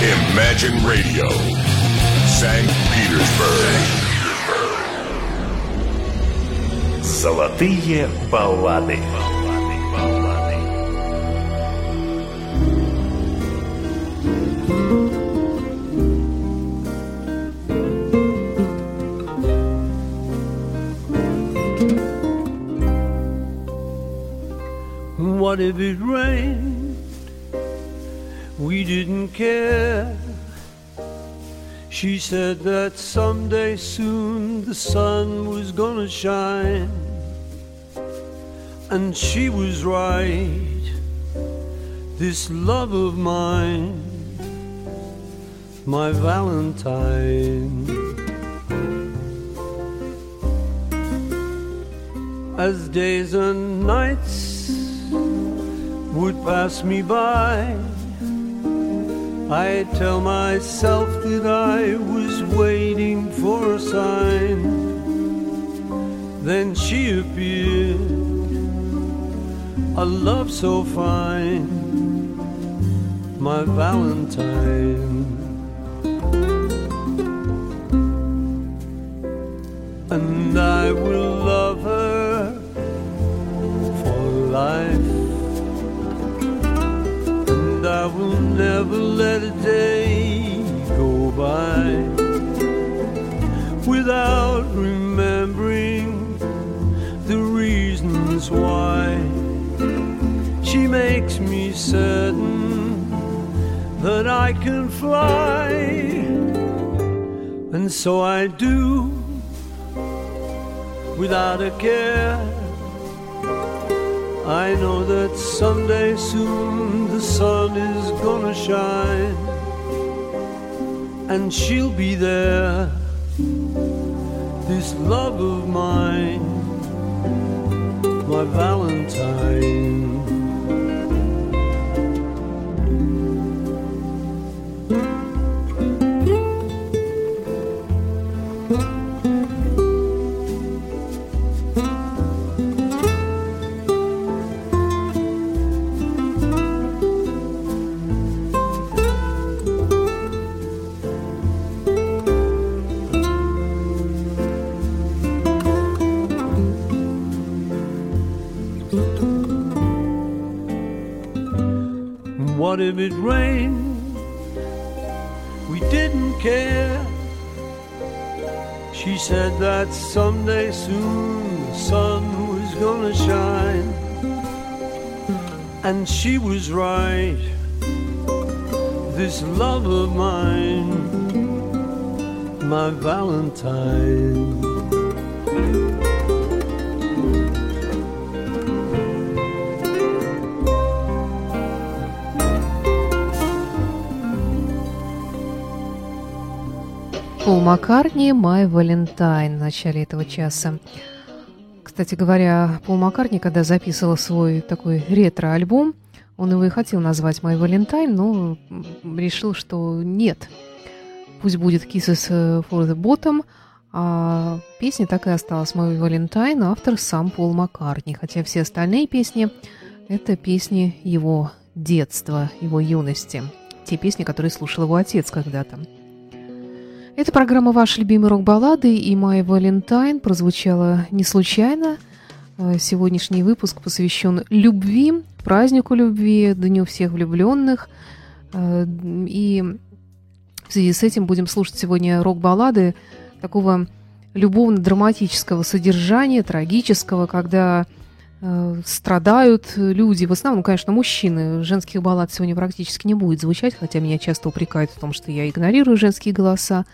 Imagine Radio, St. Petersburg. Золотые баллады. What if it rained? We didn't care. She said that someday soon the sun was gonna shine. And she was right. This love of mine, my Valentine. As days and nights would pass me by. I tell myself that I was waiting for a sign. Then she appeared, a love so fine, my Valentine. And I will love her for life. I will never let a day go by without remembering the reasons why she makes me certain that I can fly. And so I do without a care. I know that someday soon the sun is gonna shine and she'll be there. This love of mine, my Valentine. If it rained? We didn't care. She said that someday soon the sun was gonna shine. And she was right. This love of mine, my Valentine. Пол Маккартни «My Valentine» в начале этого часа. Кстати говоря, Пол Маккартни, когда записывал свой такой ретро-альбом, он его и хотел назвать «My Valentine», но решил, что нет. Пусть будет «Kisses for the Bottom», а песня так и осталась «My Valentine», автор сам Пол Маккартни. Хотя все остальные песни – это песни его детства, его юности. Те песни, которые слушал его отец когда-то. Эта программа «Ваши любимые рок-баллады» и «My Valentine» прозвучала не случайно. Сегодняшний выпуск посвящен любви, празднику любви, Дню всех влюбленных. И в связи с этим будем слушать сегодня рок-баллады такого любовно-драматического содержания, трагического, когда э, страдают люди, в основном, конечно, мужчины. Женских баллад сегодня практически не будет звучать, хотя меня часто упрекают в том, что я игнорирую женские голоса.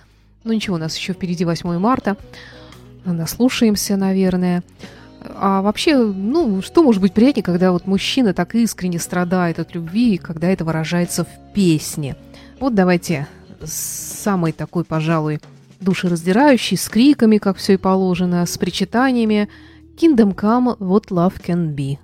Ну ничего, у нас еще впереди 8 марта. Наслушаемся, наверное. А вообще, ну, что может быть приятнее, когда вот мужчина так искренне страдает от любви, когда это выражается в песне? Вот давайте самый такой, пожалуй, душераздирающий, с криками, как все и положено, с причитаниями «Kingdom Come, What Love Can Be».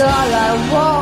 all I want.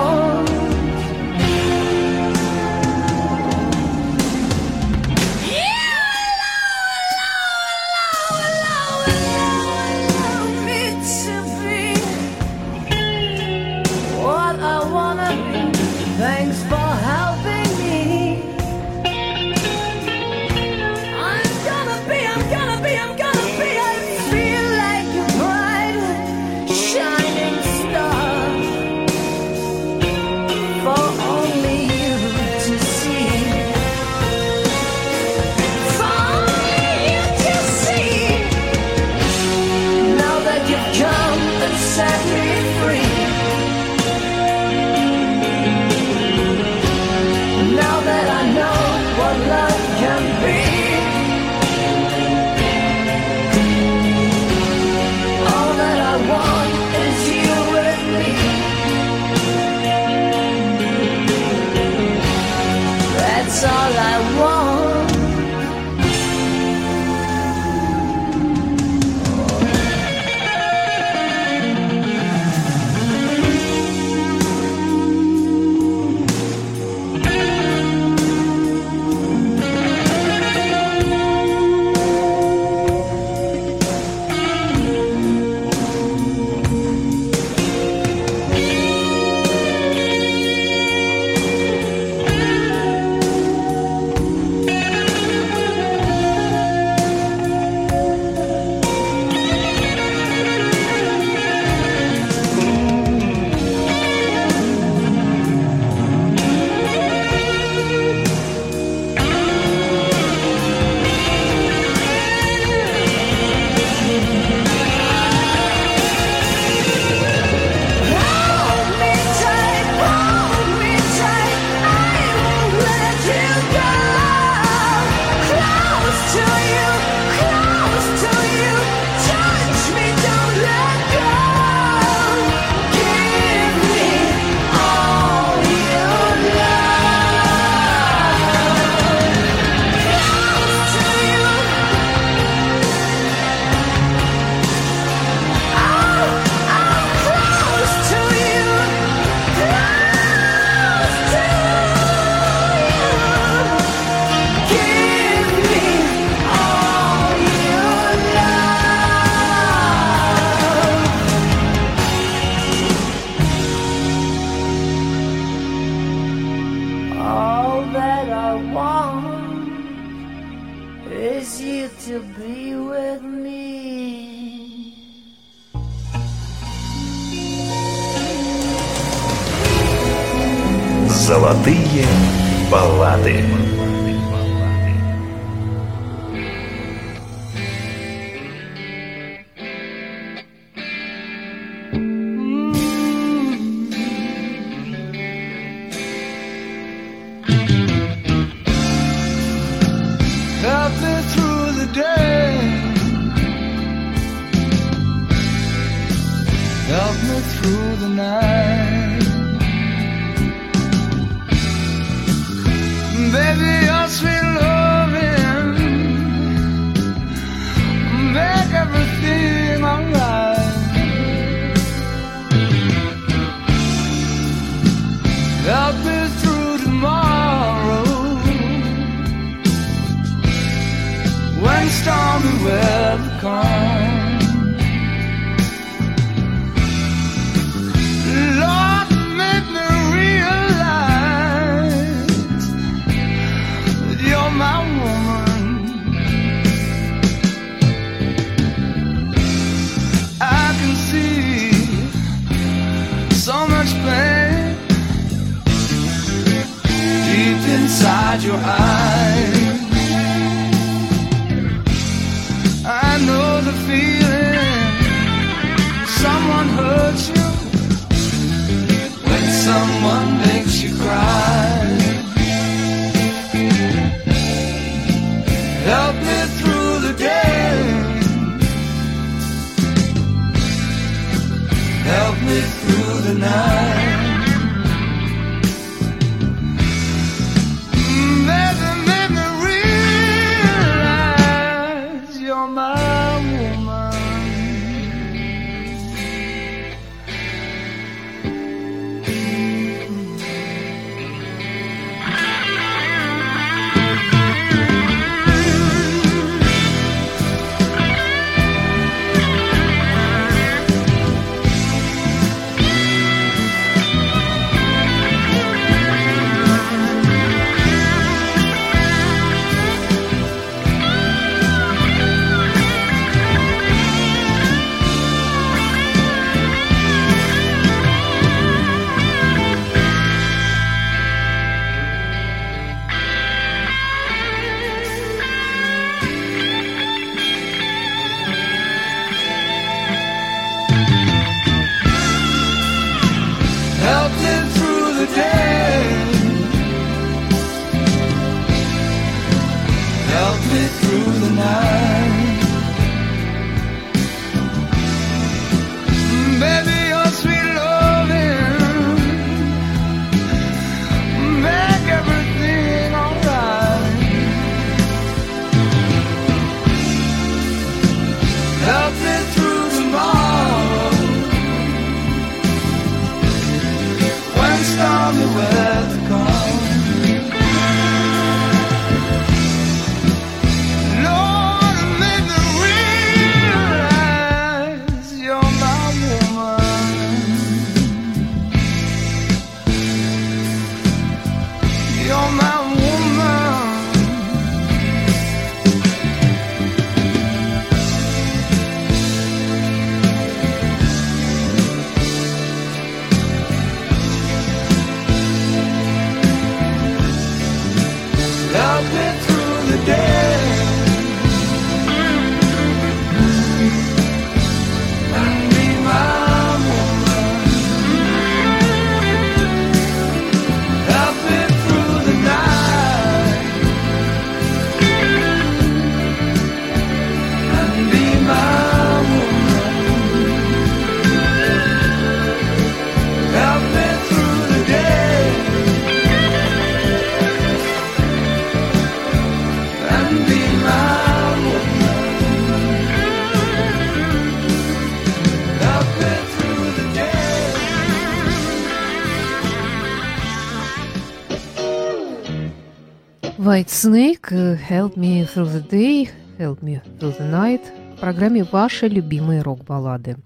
White Snake, э, Help Me Through the Day, Help Me Through the Night в программе «Ваши любимые рок-баллады».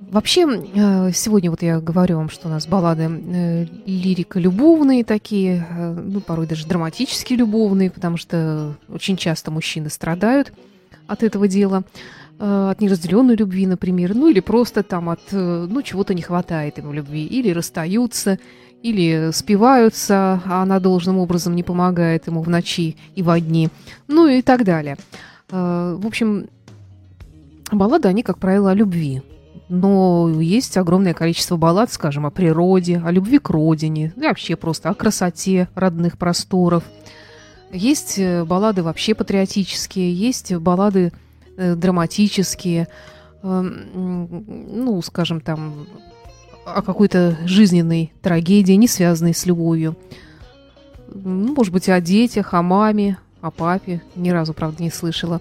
Вообще, э, сегодня вот я говорю вам, что у нас баллады э, лирика-любовные такие, ну, порой даже драматически любовные, потому что очень часто мужчины страдают от этого дела, от неразделенной любви, например, ну, или просто там от, ну, чего-то не хватает им в любви, или расстаются, или спиваются, а она должным образом не помогает ему в ночи и во дни, ну и так далее. Э, В общем, баллады, они, как правило, о любви. Но есть огромное количество баллад, скажем, о природе, о любви к родине, и вообще просто о красоте родных просторов. Есть э, баллады вообще патриотические, есть баллады э, драматические, ну, скажем, там, о какой-то жизненной трагедии, не связанной с любовью. Ну, может быть, о детях, о маме, о папе. Ни разу, правда, не слышала.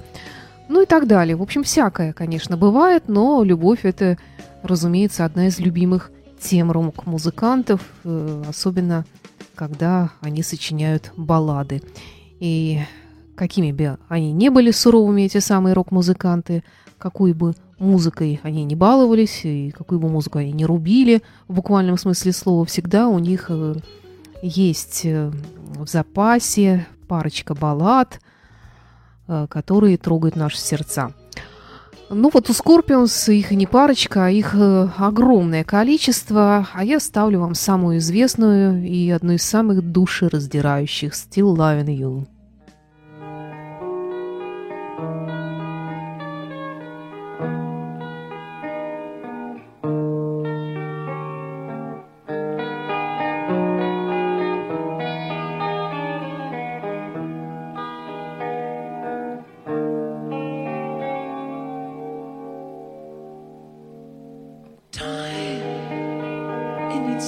Ну и так далее. В общем, всякое, конечно, бывает, но любовь – это, разумеется, одна из любимых тем рок-музыкантов, э, особенно когда они сочиняют баллады. И какими бы они не были суровыми, эти самые рок-музыканты, какой бы музыкой они не баловались, и какую бы музыку они не рубили, в буквальном смысле слова, всегда у них э, есть э, в запасе парочка баллад, э, которые трогают наши сердца. Ну вот у Scorpions их не парочка, а их огромное количество, а я ставлю вам самую известную и одну из самых душераздирающих «Still Loving You».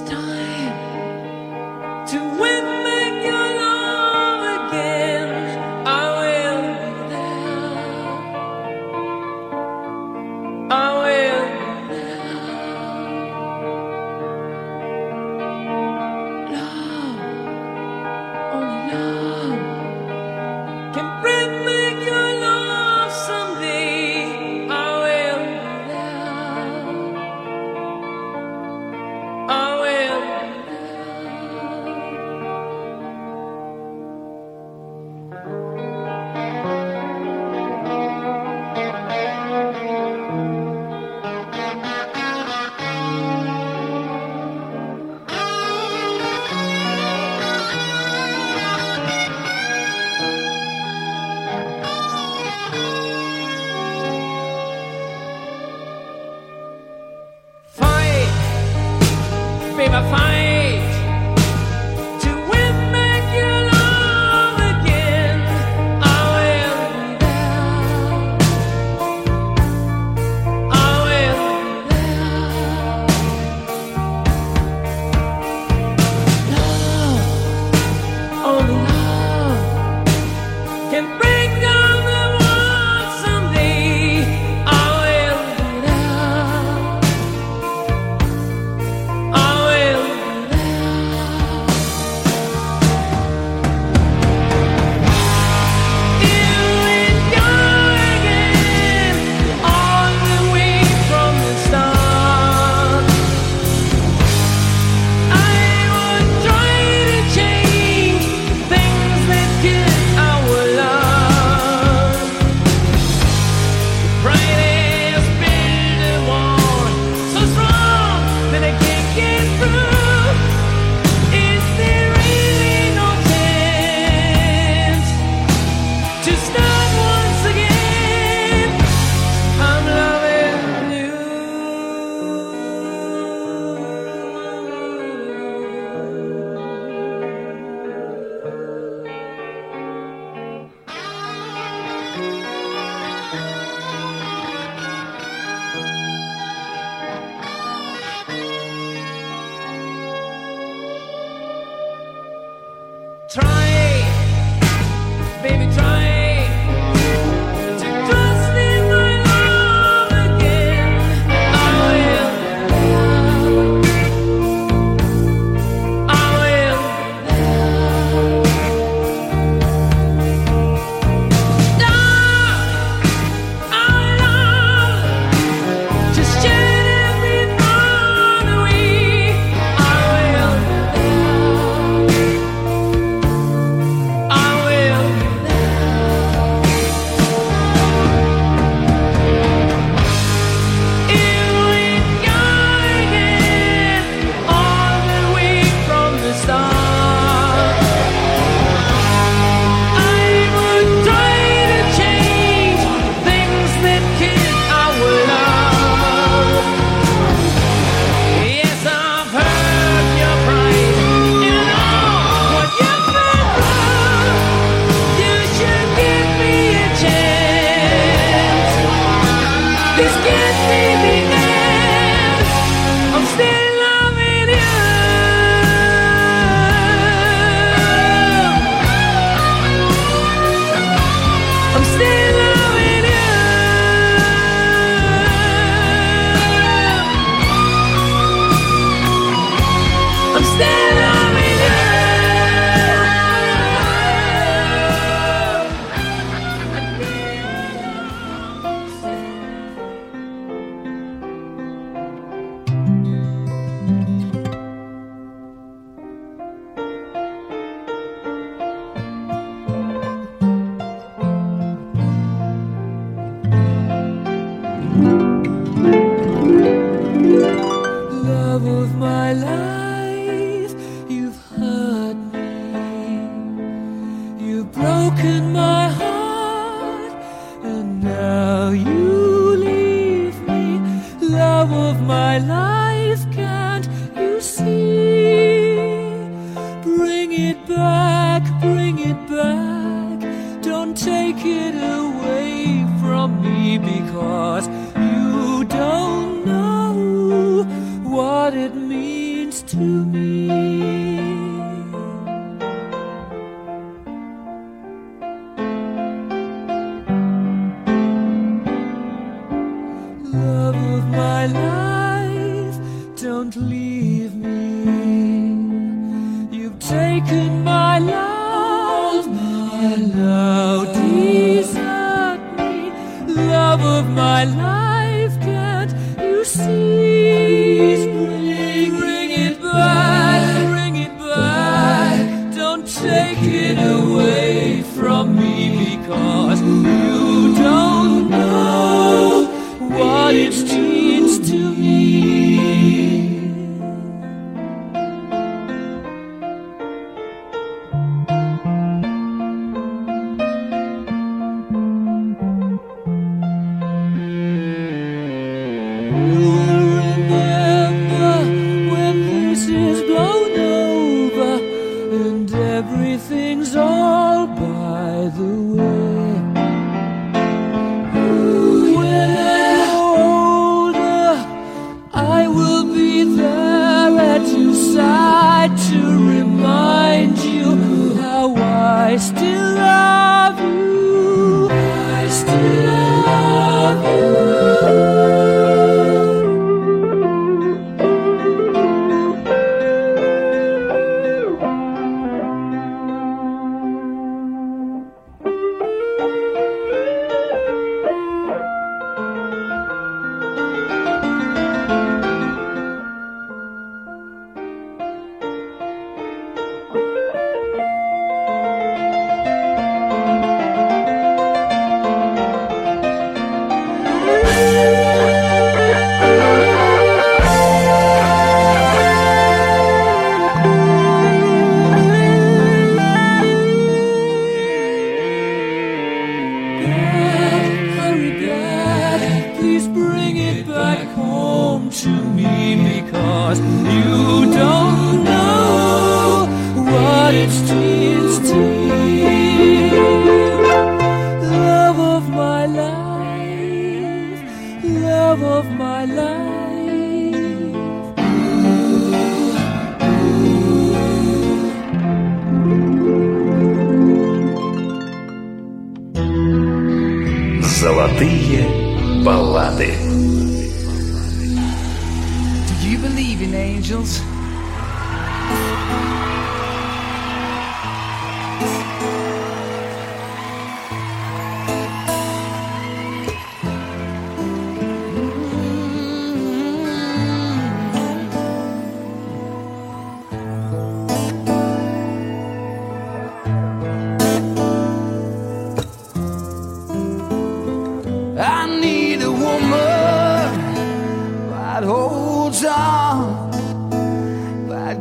time to win. to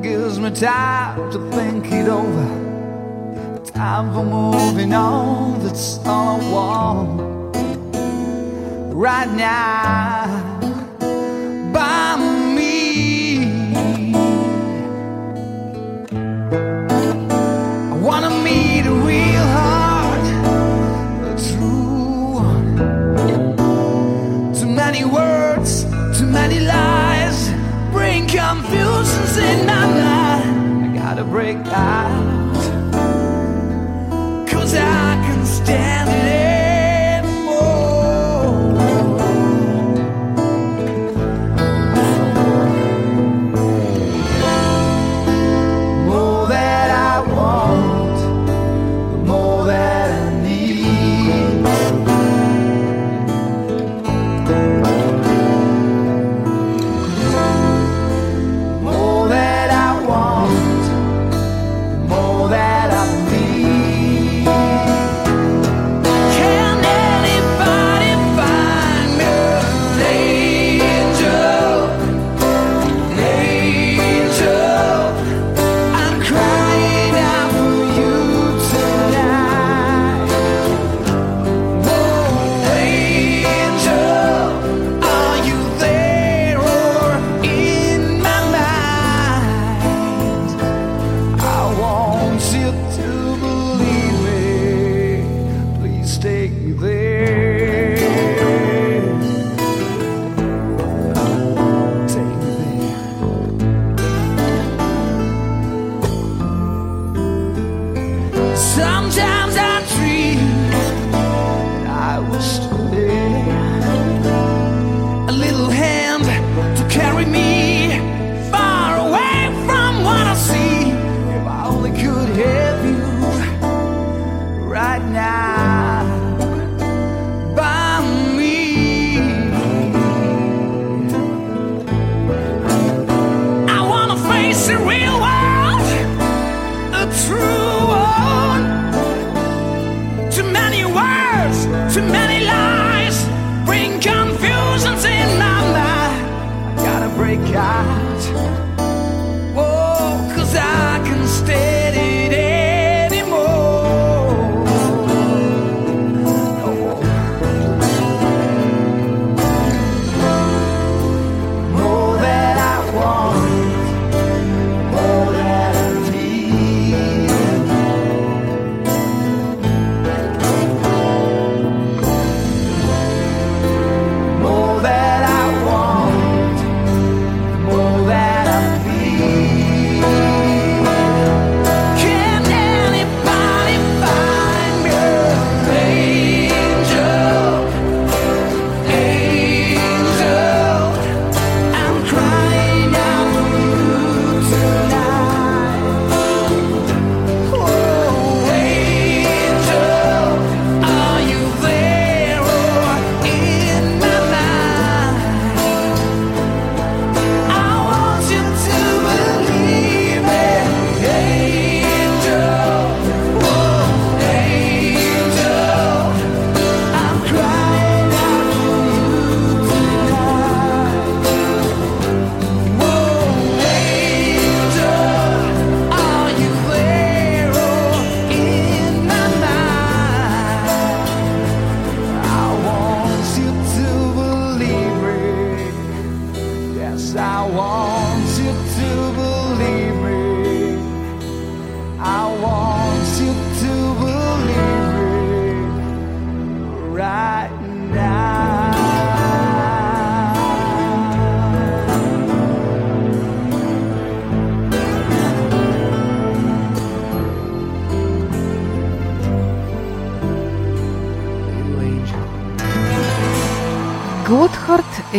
gives me time to think it over. Time for moving on, that's all I want. Right now.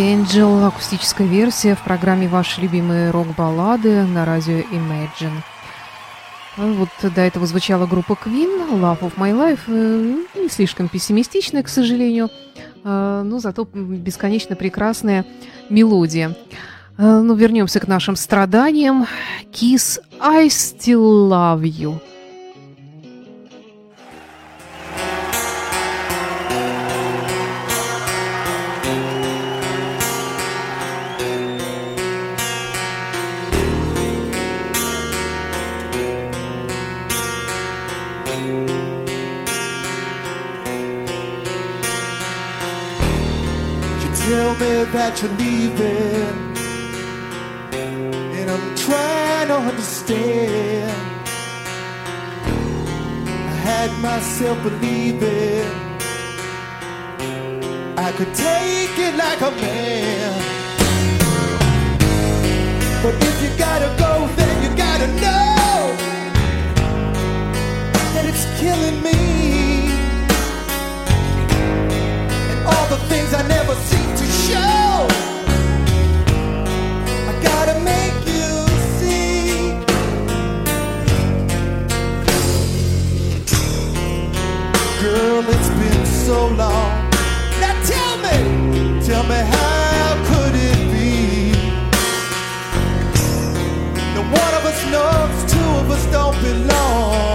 Angel, акустическая версия в программе «Ваши любимые рок-баллады» на радио Imagine. А вот до этого звучала группа Queen, Love of My Life, э, не слишком пессимистичная, к сожалению, э, но зато бесконечно прекрасная мелодия. Э, ну, вернемся к нашим страданиям. Kiss, I still love you. That you're leaving. And I'm trying to understand. I had myself believing I could take it like a man. But if you gotta go, then you gotta know that it's killing me. And all the things I never seem to show. Us don't belong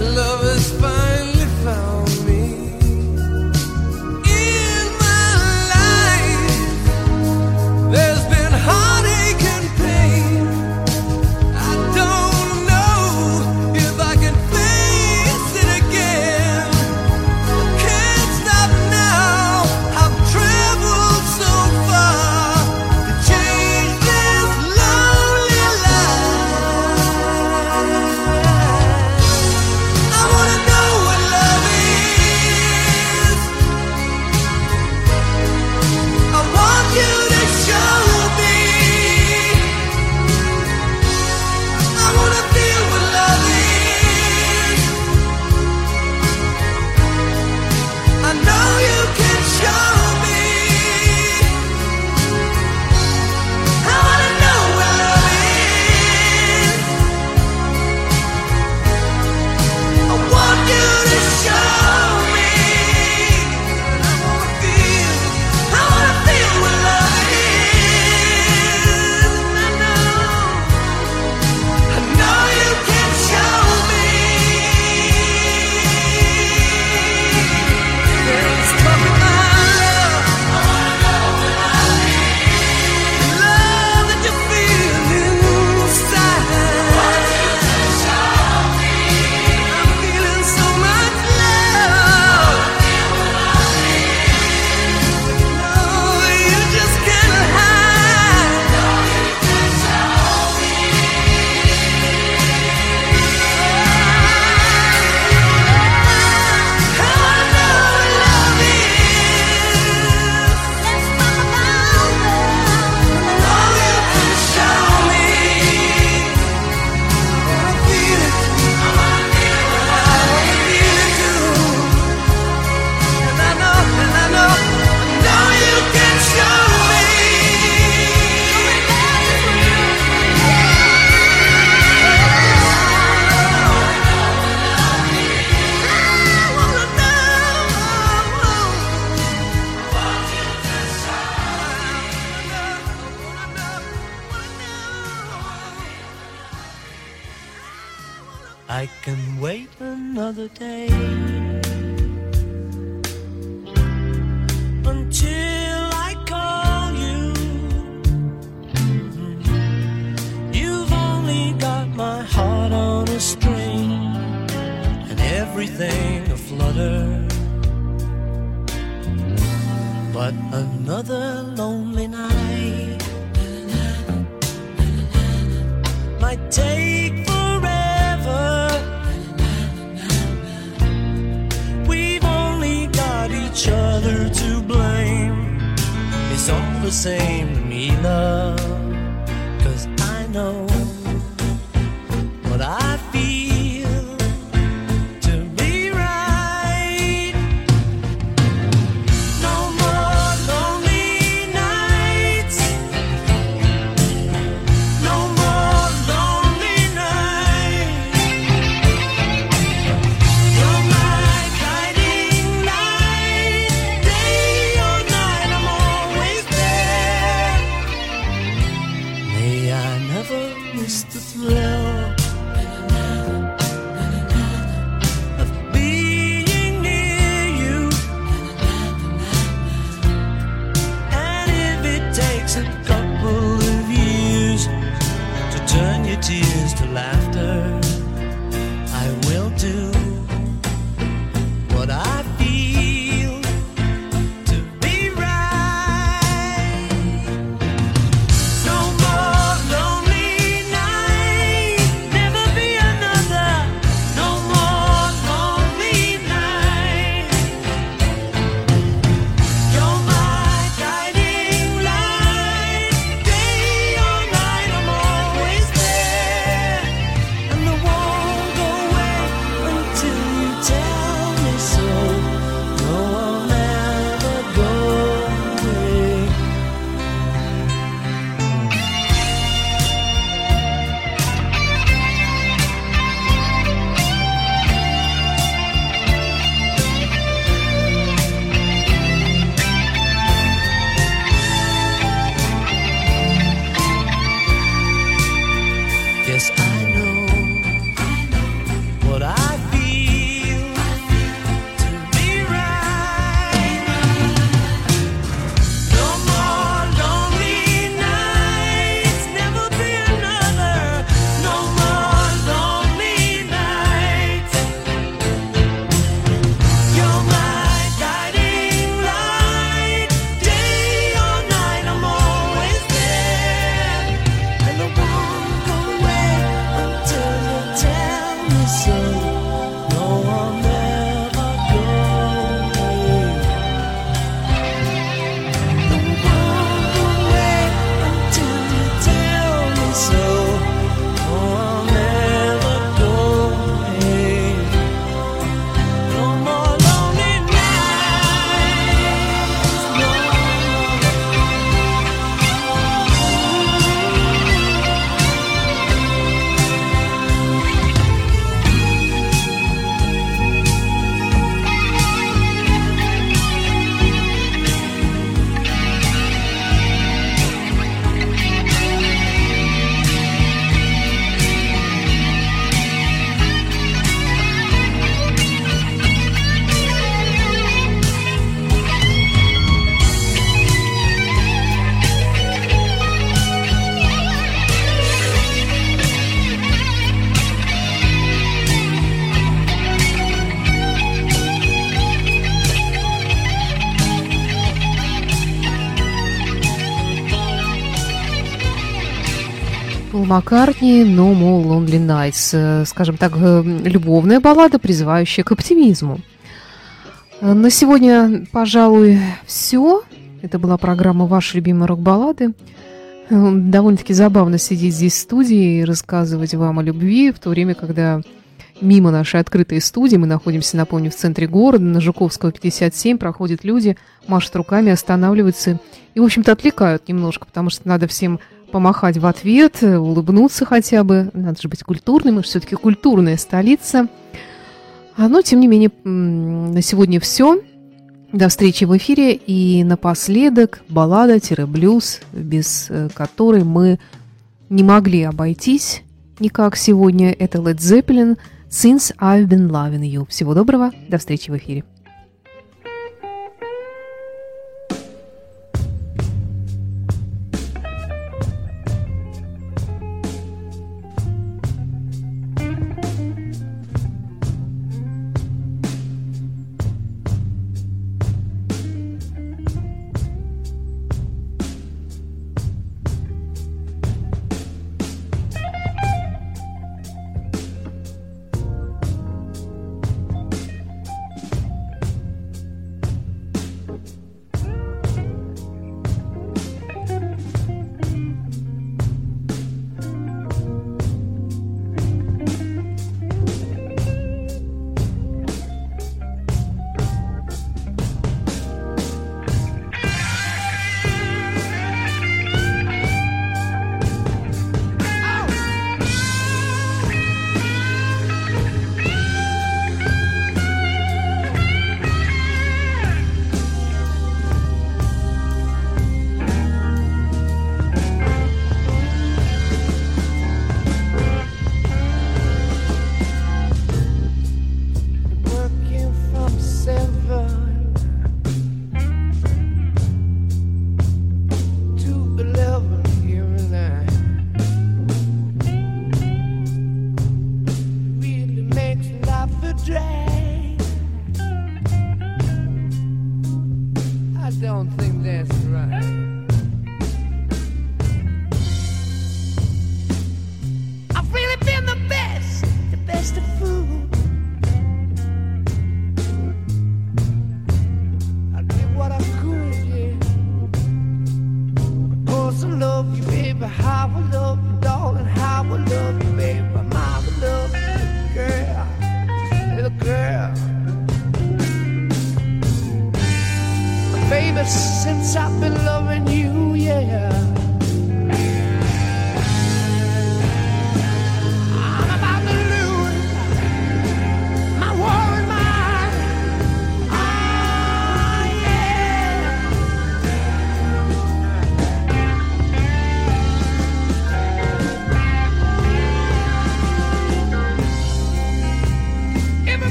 love Пол Маккартни «No More Lonely Nights». э, Скажем так, э, любовная баллада, призывающая к оптимизму. Э, На сегодня, пожалуй, все. Это была программа «Ваши любимые рок-баллады». Довольно-таки забавно сидеть здесь в студии и рассказывать вам о любви, в то время, когда мимо нашей открытой студии, мы находимся, напомню, в центре города, на Жуковского, 57, проходят люди, машут руками, останавливаются и, в общем-то, отвлекают немножко, потому что надо всем помахать в ответ, э, улыбнуться хотя бы. Надо же быть культурным, мы же все-таки культурная столица. А, Но, тем не менее, на сегодня все. До встречи в эфире. И напоследок баллада-блюз, без э, которой мы не могли обойтись никак сегодня. Это Led Zeppelin, Since I've Been Loving You. Всего доброго, до встречи в эфире.